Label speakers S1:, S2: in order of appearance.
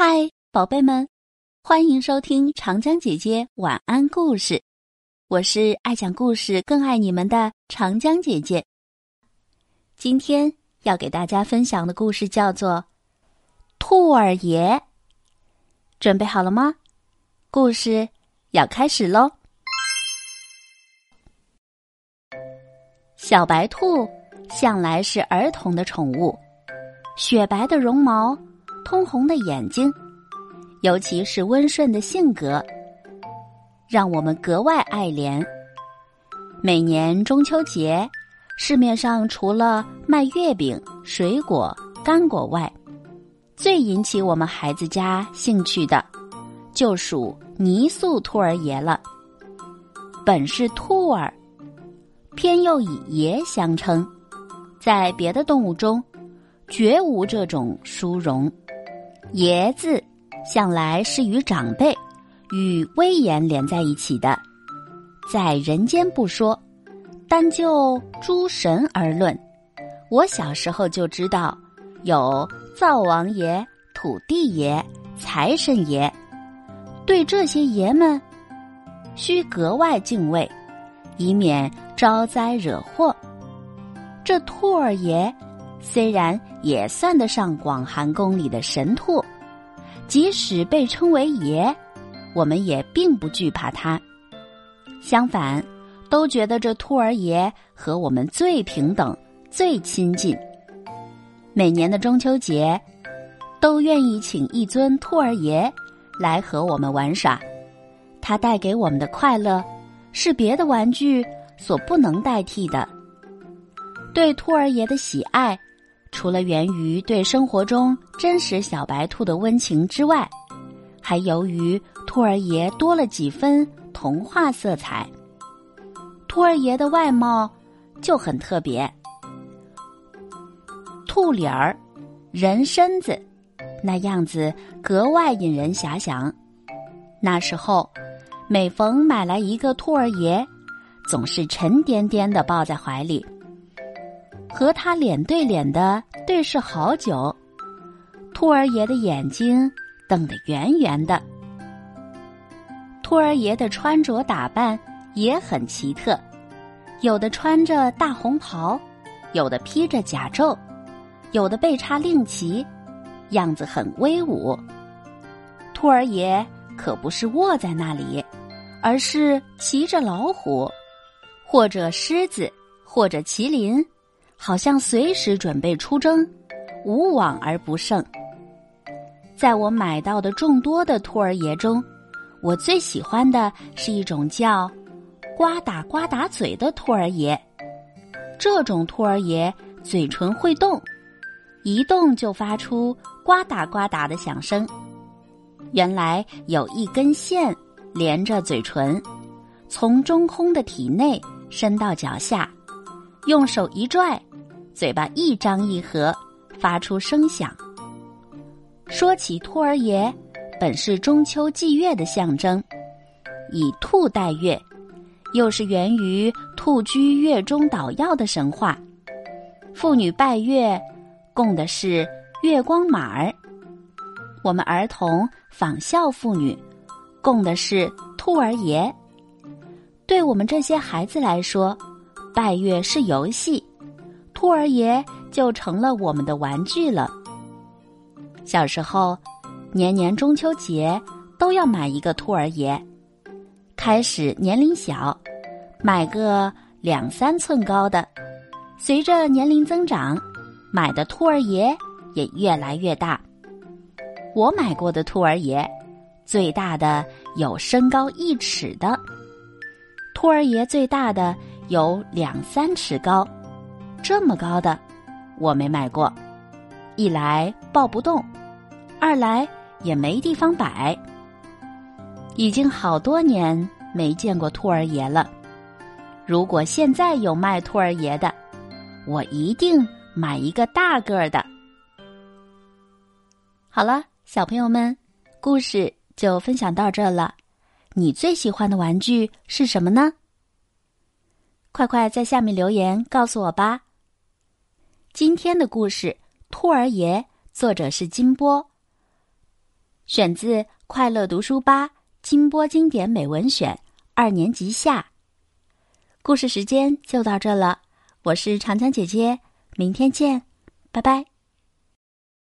S1: 嗨，宝贝们，欢迎收听长江姐姐晚安故事。我是爱讲故事、更爱你们的长江姐姐。今天要给大家分享的故事叫做《兔儿爷》。准备好了吗？故事要开始喽！小白兔向来是儿童的宠物，雪白的绒毛。通红的眼睛，尤其是温顺的性格，让我们格外爱怜。每年中秋节，市面上除了卖月饼、水果、干果外，最引起我们孩子家兴趣的，就属泥塑兔儿爷了。本是兔儿，偏又以爷相称，在别的动物中，绝无这种殊荣。爷字，向来是与长辈、与威严连在一起的。在人间不说，单就诸神而论，我小时候就知道有灶王爷、土地爷、财神爷。对这些爷们，需格外敬畏，以免招灾惹祸。这兔儿爷。虽然也算得上广寒宫里的神兔，即使被称为爷，我们也并不惧怕他。相反，都觉得这兔儿爷和我们最平等、最亲近。每年的中秋节，都愿意请一尊兔儿爷来和我们玩耍。他带给我们的快乐，是别的玩具所不能代替的。对兔儿爷的喜爱。除了源于对生活中真实小白兔的温情之外，还由于兔儿爷多了几分童话色彩。兔儿爷的外貌就很特别，兔脸儿、人身子，那样子格外引人遐想。那时候，每逢买来一个兔儿爷，总是沉甸甸的抱在怀里。和他脸对脸的对视好久，兔儿爷的眼睛瞪得圆圆的。兔儿爷的穿着打扮也很奇特，有的穿着大红袍，有的披着甲胄，有的背插令旗，样子很威武。兔儿爷可不是卧在那里，而是骑着老虎，或者狮子，或者麒麟。好像随时准备出征，无往而不胜。在我买到的众多的兔儿爷中，我最喜欢的是一种叫“呱嗒呱嗒嘴”的兔儿爷。这种兔儿爷嘴唇会动，一动就发出呱嗒呱嗒的响声。原来有一根线连着嘴唇，从中空的体内伸到脚下，用手一拽。嘴巴一张一合，发出声响。说起兔儿爷，本是中秋祭月的象征，以兔代月，又是源于兔居月中捣药的神话。妇女拜月，供的是月光马儿；我们儿童仿效妇女，供的是兔儿爷。对我们这些孩子来说，拜月是游戏。兔儿爷就成了我们的玩具了。小时候，年年中秋节都要买一个兔儿爷。开始年龄小，买个两三寸高的。随着年龄增长，买的兔儿爷也越来越大。我买过的兔儿爷，最大的有身高一尺的。兔儿爷最大的有两三尺高。这么高的，我没买过。一来抱不动，二来也没地方摆。已经好多年没见过兔儿爷了。如果现在有卖兔儿爷的，我一定买一个大个儿的。好了，小朋友们，故事就分享到这了。你最喜欢的玩具是什么呢？快快在下面留言告诉我吧。今天的故事《兔儿爷》，作者是金波。选自《快乐读书吧》金波经典美文选二年级下。故事时间就到这了，我是长江姐姐，明天见，拜拜。